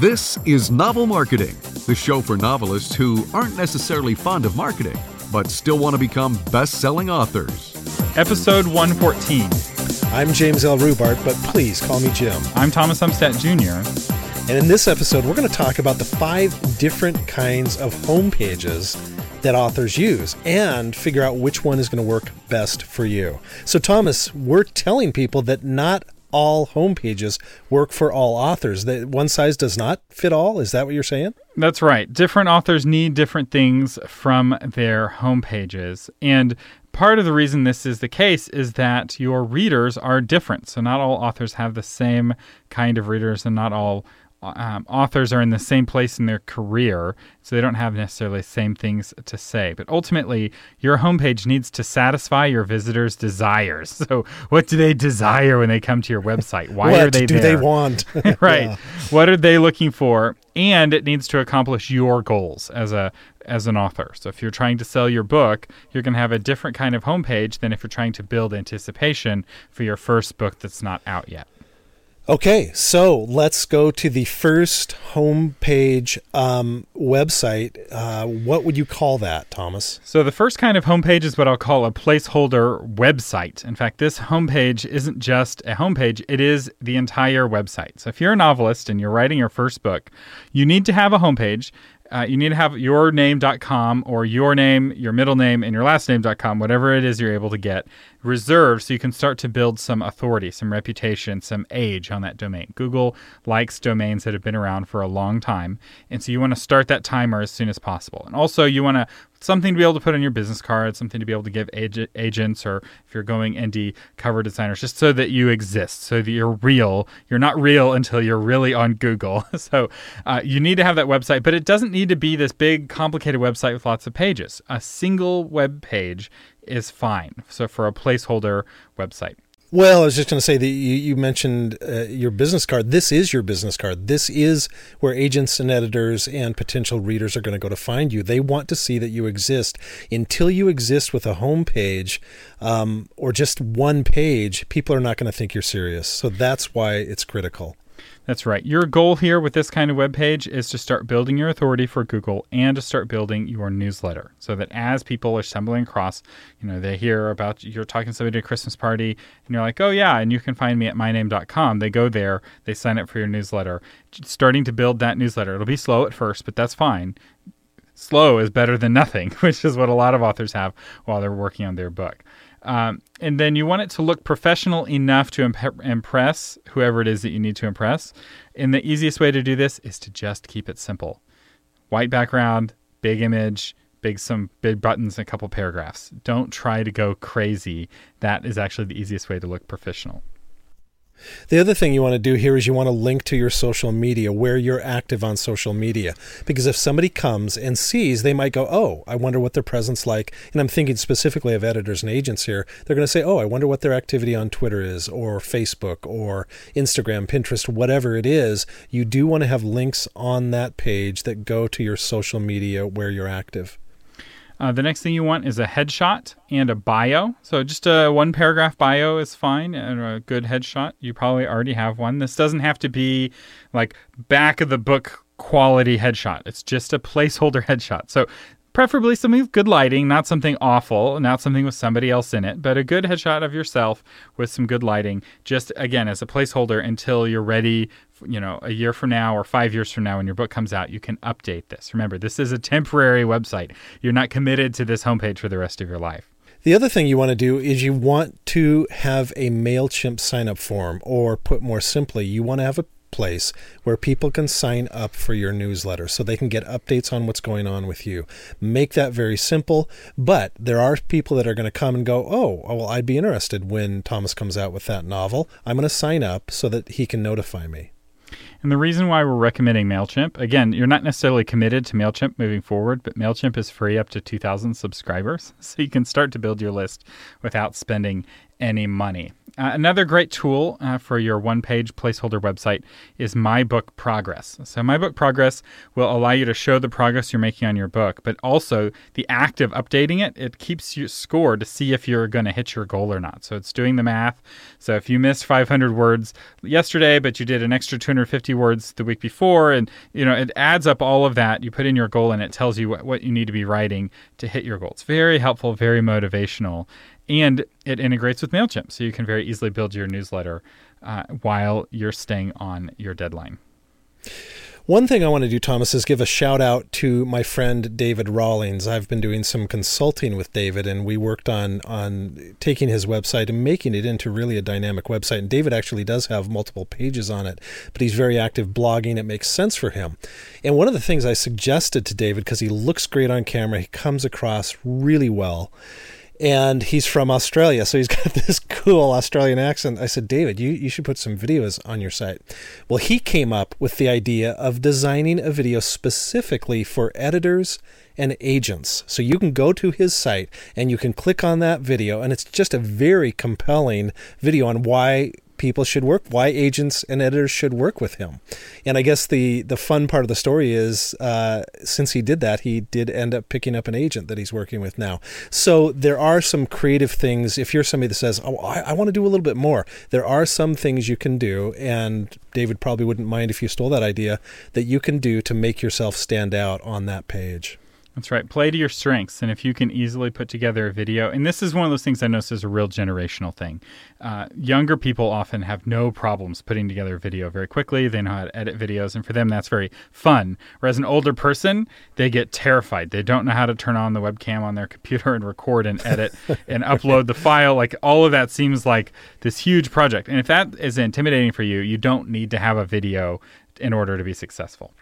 This is Novel Marketing, the show for novelists who aren't necessarily fond of marketing, but still want to become best selling authors. Episode 114. I'm James L. Rubart, but please call me Jim. I'm Thomas Umstattd Jr. And in this episode, we're going to talk about the five different kinds of home pages that authors use and figure out which one is going to work best for you. So, Thomas, we're telling people that not all homepages work for all authors. That one size does not fit all. Is that what you're saying? That's right. Different authors need different things from their homepages. And part of the reason this is the case is that your readers are different. So not all authors have the same kind of readers and not all um, authors are in the same place in their career, so they don't have necessarily the same things to say. But ultimately, your homepage needs to satisfy your visitors' desires. So, what do they desire when they come to your website? Why what are they do there? they want? right. Yeah. What are they looking for? And it needs to accomplish your goals as a as an author. So if you're trying to sell your book, you're going to have a different kind of homepage than if you're trying to build anticipation for your first book that's not out yet. Okay, so let's go to the first homepage um, website. Uh, what would you call that, Thomas? So the first kind of homepage is what I'll call a placeholder website. In fact, this homepage isn't just a homepage, it is the entire website. So if you're a novelist and you're writing your first book, you need to have a homepage. Uh, you need to have yourname.com or your name, your middle name, and your last name.com, whatever it is you're able to get reserved so you can start to build some authority, some reputation, some age on that domain. Google likes domains that have been around for a long time. And so you want to start that timer as soon as possible. And also, you want to something to be able to put on your business card, something to be able to give ag- agents or if you're going indie cover designers, just so that you exist, so that you're real. You're not real until you're really on Google. so uh, you need to have that website, but it doesn't need to be this big, complicated website with lots of pages. A single web page is fine. So for a placeholder website. Well, I was just going to say that you, you mentioned uh, your business card. This is your business card. This is where agents and editors and potential readers are going to go to find you. They want to see that you exist. Until you exist with a home page um, or just one page, people are not going to think you're serious. So that's why it's critical. That's right. Your goal here with this kind of web page is to start building your authority for Google and to start building your newsletter so that as people are stumbling across, you know, they hear about you're talking to somebody at a Christmas party and you're like, oh, yeah, and you can find me at myname.com. They go there, they sign up for your newsletter, starting to build that newsletter. It'll be slow at first, but that's fine. Slow is better than nothing, which is what a lot of authors have while they're working on their book. Um, and then you want it to look professional enough to imp- impress whoever it is that you need to impress. And the easiest way to do this is to just keep it simple white background, big image, big some big buttons, and a couple paragraphs. Don't try to go crazy. That is actually the easiest way to look professional. The other thing you want to do here is you want to link to your social media, where you're active on social media. Because if somebody comes and sees, they might go, Oh, I wonder what their presence like. And I'm thinking specifically of editors and agents here. They're going to say, Oh, I wonder what their activity on Twitter is, or Facebook, or Instagram, Pinterest, whatever it is. You do want to have links on that page that go to your social media where you're active. Uh, the next thing you want is a headshot and a bio. So just a one paragraph bio is fine and a good headshot. You probably already have one. This doesn't have to be like back of the book quality headshot. It's just a placeholder headshot. So preferably something with good lighting, not something awful, not something with somebody else in it, but a good headshot of yourself with some good lighting, just again as a placeholder until you're ready, you know, a year from now or five years from now when your book comes out, you can update this. Remember, this is a temporary website. You're not committed to this homepage for the rest of your life. The other thing you want to do is you want to have a MailChimp sign up form, or put more simply, you want to have a place where people can sign up for your newsletter so they can get updates on what's going on with you. Make that very simple, but there are people that are going to come and go, oh, "Oh, well I'd be interested when Thomas comes out with that novel. I'm going to sign up so that he can notify me." And the reason why we're recommending MailChimp, again, you're not necessarily committed to MailChimp moving forward, but MailChimp is free up to 2,000 subscribers. So you can start to build your list without spending any money. Uh, another great tool uh, for your one page placeholder website is My Book Progress. So, My Book Progress will allow you to show the progress you're making on your book, but also the act of updating it, it keeps you score to see if you're going to hit your goal or not. So, it's doing the math. So, if you missed 500 words yesterday, but you did an extra 250 words the week before, and you know, it adds up all of that, you put in your goal and it tells you what, what you need to be writing to hit your goal. It's very helpful, very motivational and it integrates with MailChimp. So you can very easily build your newsletter uh, while you're staying on your deadline. One thing I want to do, Thomas, is give a shout out to my friend David Rawlings. I've been doing some consulting with David, and we worked on on taking his website and making it into really a dynamic website. And David actually does have multiple pages on it, but he's very active blogging. It makes sense for him. And one of the things I suggested to David, because he looks great on camera, he comes across really well and he's from Australia, so he's got this cool Australian accent. I said, David, you, you should put some videos on your site. Well, he came up with the idea of designing a video specifically for editors and agents. So you can go to his site and you can click on that video, and it's just a very compelling video on why people should work, why agents and editors should work with him. And I guess the the fun part of the story is uh, since he did that, he did end up picking up an agent that he's working with now. So there are some creative things. If you're somebody that says, "Oh, I, I want to do a little bit more," there are some things you can do, and David probably wouldn't mind if you stole that idea that you can do to make yourself stand out on that page. That's right. Play to your strengths. And if you can easily put together a video, and this is one of those things I notice is a real generational thing. Uh, younger people often have no problems putting together a video very quickly. They know how to edit videos, and for them, that's very fun. Whereas an older person, they get terrified. They don't know how to turn on the webcam on their computer and record and edit and upload the file. Like all of that seems like this huge project. And if that is intimidating for you, you don't need to have a video in order to be successful.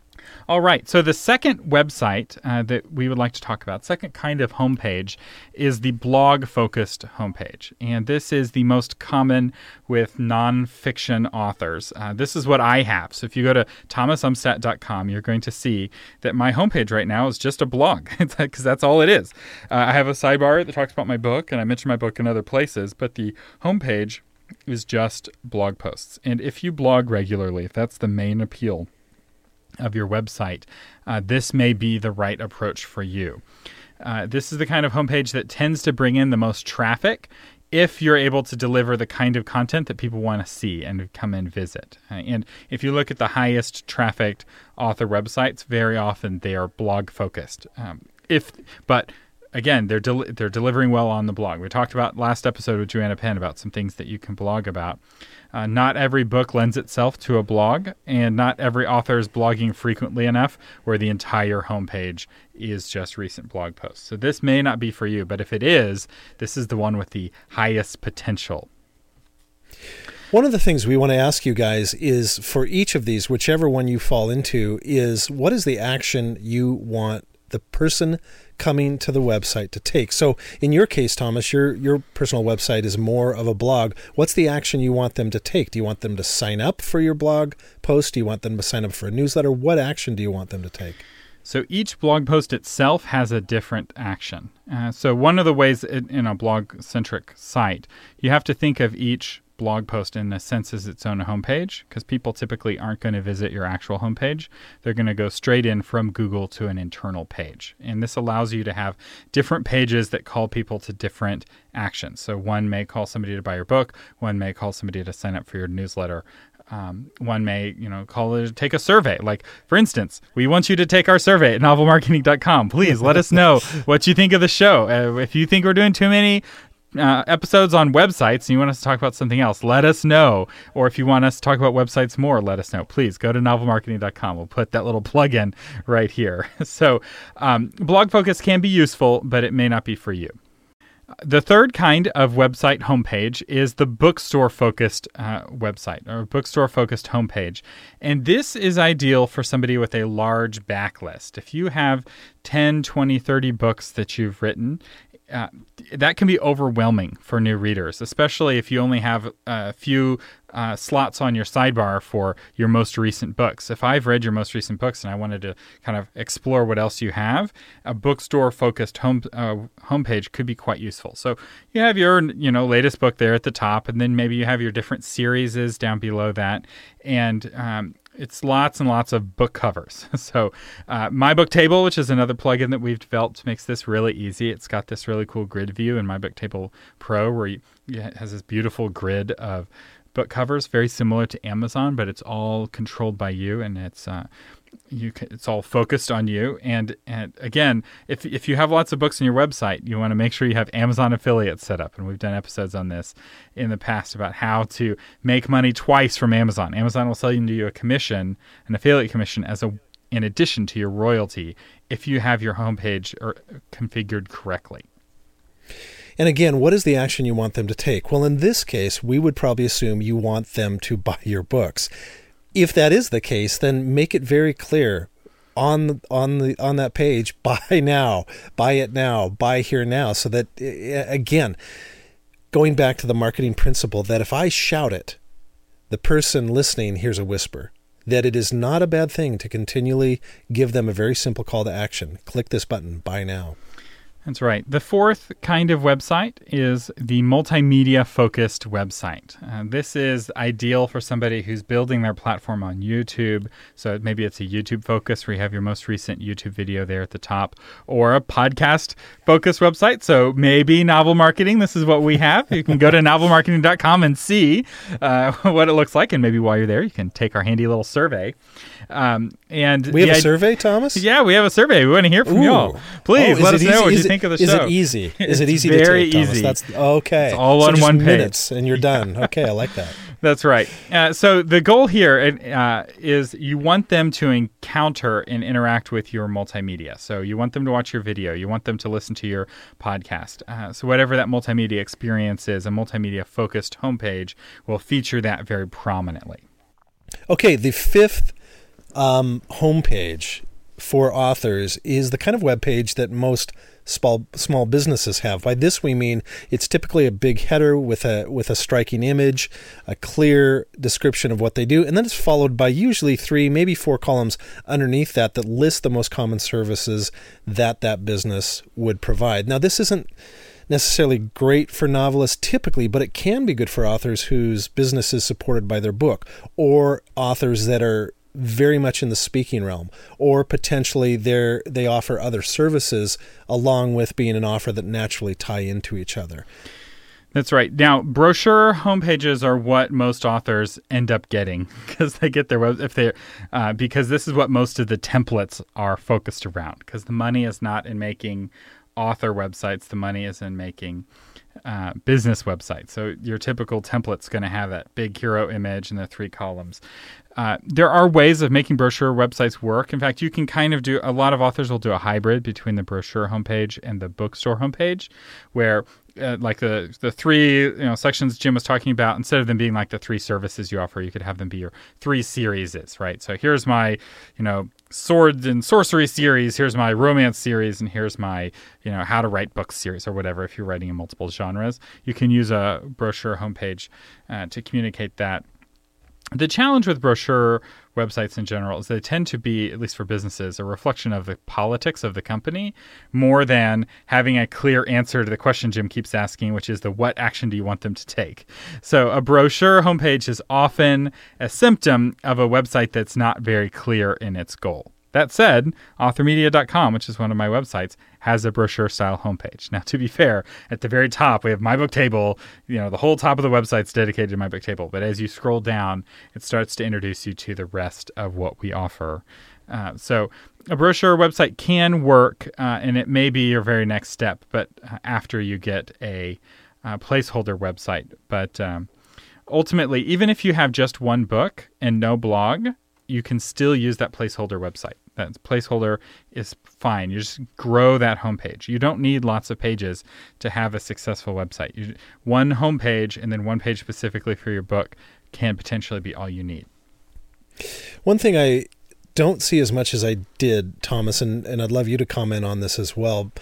All right. So the second website uh, that we would like to talk about, second kind of homepage, is the blog-focused homepage, and this is the most common with nonfiction authors. Uh, this is what I have. So if you go to thomasumstattd.com, you're going to see that my homepage right now is just a blog It's because that's all it is. Uh, I have a sidebar that talks about my book, and I mention my book in other places, but the homepage is just blog posts. And if you blog regularly, if that's the main appeal of your website, uh, this may be the right approach for you. Uh, this is the kind of homepage that tends to bring in the most traffic if you're able to deliver the kind of content that people want to see and come and visit. Uh, and if you look at the highest trafficked author websites, very often they are blog focused. Um, if but again, they're del- they're delivering well on the blog. We talked about last episode with Joanna Penn about some things that you can blog about. Uh, not every book lends itself to a blog, and not every author is blogging frequently enough where the entire homepage is just recent blog posts. So this may not be for you, but if it is, this is the one with the highest potential. One of the things we want to ask you guys is for each of these, whichever one you fall into, is what is the action you want the person coming to the website to take. So in your case, Thomas, your your personal website is more of a blog. What's the action you want them to take? Do you want them to sign up for your blog post? Do you want them to sign up for a newsletter? What action do you want them to take? So each blog post itself has a different action. Uh, so one of the ways in, in a blog centric site, you have to think of each blog post in a sense as its own homepage because people typically aren't going to visit your actual homepage. They're going to go straight in from Google to an internal page. And this allows you to have different pages that call people to different actions. So one may call somebody to buy your book, one may call somebody to sign up for your newsletter. Um, one may, you know, call it take a survey. Like, for instance, we want you to take our survey at novelmarketing.com. Please let us know what you think of the show. Uh, if you think we're doing too many uh, episodes on websites and you want us to talk about something else, let us know. Or if you want us to talk about websites more, let us know. Please go to novelmarketing.com. We'll put that little plug in right here. So, um, blog focus can be useful, but it may not be for you. The third kind of website homepage is the bookstore focused uh, website or bookstore focused homepage. And this is ideal for somebody with a large backlist. If you have 10, 20, 30 books that you've written uh, that can be overwhelming for new readers, especially if you only have a few uh, slots on your sidebar for your most recent books. If I've read your most recent books and I wanted to kind of explore what else you have, a bookstore focused home uh, homepage could be quite useful. So you have your you know latest book there at the top, and then maybe you have your different series down below that, and um, it's lots and lots of book covers. So, uh, My Book Table, which is another plugin that we've developed, makes this really easy. It's got this really cool grid view in My Book Table Pro, where you, it has this beautiful grid of book covers, very similar to Amazon, but it's all controlled by you, and it's uh, you can, it's all focused on you. And and again, if if you have lots of books on your website, you want to make sure you have Amazon affiliates set up. And we've done episodes on this in the past about how to make money twice from Amazon. Amazon will sell you a commission, an affiliate commission, as a in addition to your royalty if you have your homepage or configured correctly. And again, what is the action you want them to take? Well, in this case, we would probably assume you want them to buy your books. If that is the case, then make it very clear on on the on that page buy now buy it now buy here now so that eh, eh, again going back to the marketing principle that if i shout it the person listening hears a whisper that it is not a bad thing to continually give them a very simple call to action. Click this button buy now that's right. The fourth kind of website is the multimedia focused website. Uh, this is ideal for somebody who's building their platform on YouTube. So maybe it's a YouTube focus where you have your most recent YouTube video there at the top, or a podcast focused website. So maybe novel marketing. This is what we have. You can go to novelmarketing.com and see uh, what it looks like. And maybe while you're there, you can take our handy little survey. Um, and we have a survey, Thomas. Yeah, we have a survey. We want to hear from Ooh. y'all. Please oh, let us know what you think of the is show. Is it easy? Is it easy? Very to take, easy. That's okay. It's all so on one minutes, page, and you're done. Okay, I like that. That's right. Uh, so the goal here uh, is you want them to encounter and interact with your multimedia. So you want them to watch your video. You want them to listen to your podcast. Uh, so whatever that multimedia experience is, a multimedia focused homepage will feature that very prominently. Okay, the fifth um, homepage for authors is the kind of web page that most small small businesses have. By this we mean it's typically a big header with a with a striking image, a clear description of what they do, and then it's followed by usually three, maybe four columns underneath that that list the most common services that that business would provide. Now this isn't necessarily great for novelists typically, but it can be good for authors whose business is supported by their book or authors that are very much in the speaking realm, or potentially they they offer other services along with being an offer that naturally tie into each other. That's right. Now, brochure homepages are what most authors end up getting because they get their if they uh, because this is what most of the templates are focused around. Because the money is not in making author websites; the money is in making uh, business websites. So your typical template's going to have that big hero image and the three columns. Uh, there are ways of making brochure websites work. In fact, you can kind of do a lot of authors will do a hybrid between the brochure homepage and the bookstore homepage, where uh, like the the three you know sections Jim was talking about, instead of them being like the three services you offer, you could have them be your three series, right? So here's my you know swords and sorcery series, here's my romance series, and here's my you know how to write books series or whatever. If you're writing in multiple genres, you can use a brochure homepage uh, to communicate that the challenge with brochure websites in general is they tend to be, at least for businesses, a reflection of the politics of the company more than having a clear answer to the question Jim keeps asking, which is the what action do you want them to take? So a brochure homepage is often a symptom of a website that's not very clear in its goal. That said, authormedia.com, which is one of my websites, has a brochure style homepage. Now, to be fair, at the very top, we have my book table. You know, the whole top of the website's dedicated to my book table. But as you scroll down, it starts to introduce you to the rest of what we offer. Uh, so, a brochure website can work, uh, and it may be your very next step, but uh, after you get a uh, placeholder website. But um, ultimately, even if you have just one book and no blog, you can still use that placeholder website. That placeholder is fine. You just grow that homepage. You don't need lots of pages to have a successful website. You, one homepage and then one page specifically for your book can potentially be all you need. One thing I don't see as much as I did, Thomas, and, and I'd love you to comment on this as well.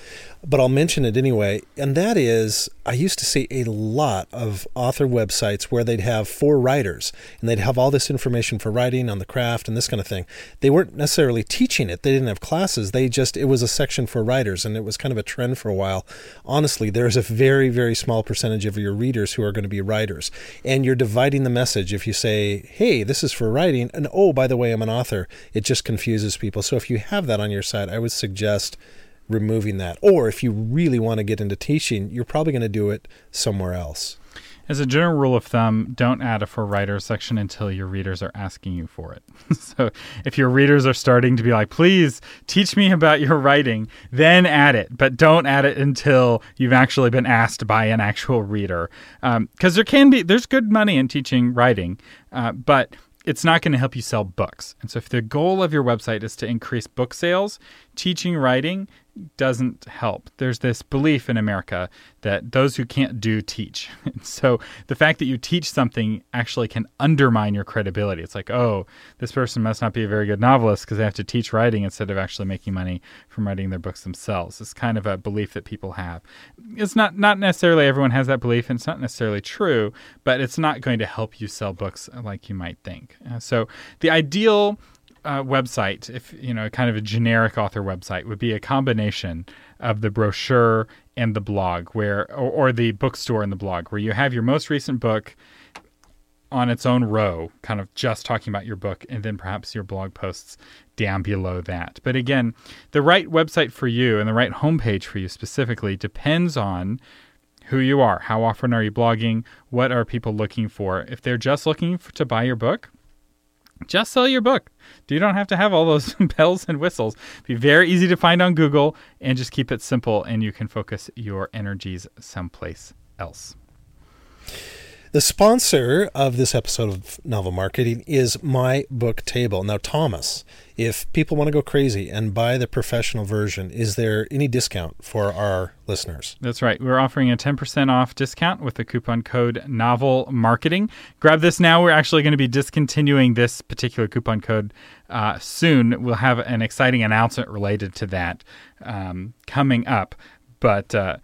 But I'll mention it anyway. And that is, I used to see a lot of author websites where they'd have for writers and they'd have all this information for writing on the craft and this kind of thing. They weren't necessarily teaching it, they didn't have classes. They just, it was a section for writers and it was kind of a trend for a while. Honestly, there's a very, very small percentage of your readers who are going to be writers. And you're dividing the message if you say, hey, this is for writing, and oh, by the way, I'm an author. It just confuses people. So if you have that on your site, I would suggest removing that. Or if you really want to get into teaching, you're probably going to do it somewhere else. As a general rule of thumb, don't add a for writers section until your readers are asking you for it. so if your readers are starting to be like, please teach me about your writing, then add it. But don't add it until you've actually been asked by an actual reader. Because um, there can be, there's good money in teaching writing, uh, but it's not going to help you sell books. And so if the goal of your website is to increase book sales, teaching writing doesn't help. There's this belief in America that those who can't do teach. so the fact that you teach something actually can undermine your credibility. It's like, oh, this person must not be a very good novelist because they have to teach writing instead of actually making money from writing their books themselves. It's kind of a belief that people have. It's not not necessarily everyone has that belief, and it's not necessarily true, but it's not going to help you sell books like you might think. Uh, so the ideal uh, website, if you know, kind of a generic author website, would be a combination of the brochure and the blog, where or, or the bookstore and the blog, where you have your most recent book on its own row, kind of just talking about your book, and then perhaps your blog posts down below that. But again, the right website for you and the right homepage for you specifically depends on who you are. How often are you blogging? What are people looking for? If they're just looking for, to buy your book, just sell your book. You don't have to have all those bells and whistles. Be very easy to find on Google and just keep it simple and you can focus your energies someplace else. The sponsor of this episode of Novel Marketing is My Book Table. Now, Thomas, if people want to go crazy and buy the professional version, is there any discount for our listeners? That's right. We're offering a 10% off discount with the coupon code Novel Marketing. Grab this now. We're actually going to be discontinuing this particular coupon code uh, soon. We'll have an exciting announcement related to that um, coming up. But uh,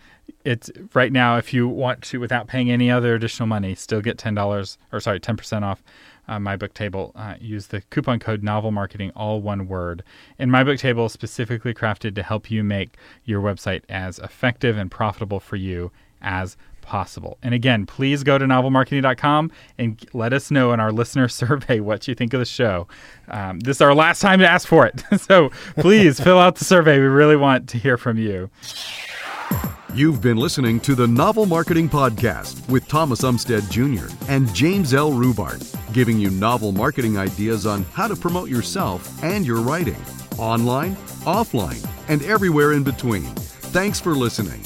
it's right now if you want to without paying any other additional money still get $10 or sorry 10% off uh, my book table. Uh, use the coupon code novel marketing all one word. And my book table is specifically crafted to help you make your website as effective and profitable for you as possible. And again please go to novelmarketing.com and let us know in our listener survey what you think of the show. Um, this is our last time to ask for it. So please fill out the survey. We really want to hear from you You've been listening to the Novel Marketing Podcast with Thomas Umstattd Jr. and James L. Rubart, giving you novel marketing ideas on how to promote yourself and your writing, online, offline, and everywhere in between. Thanks for listening.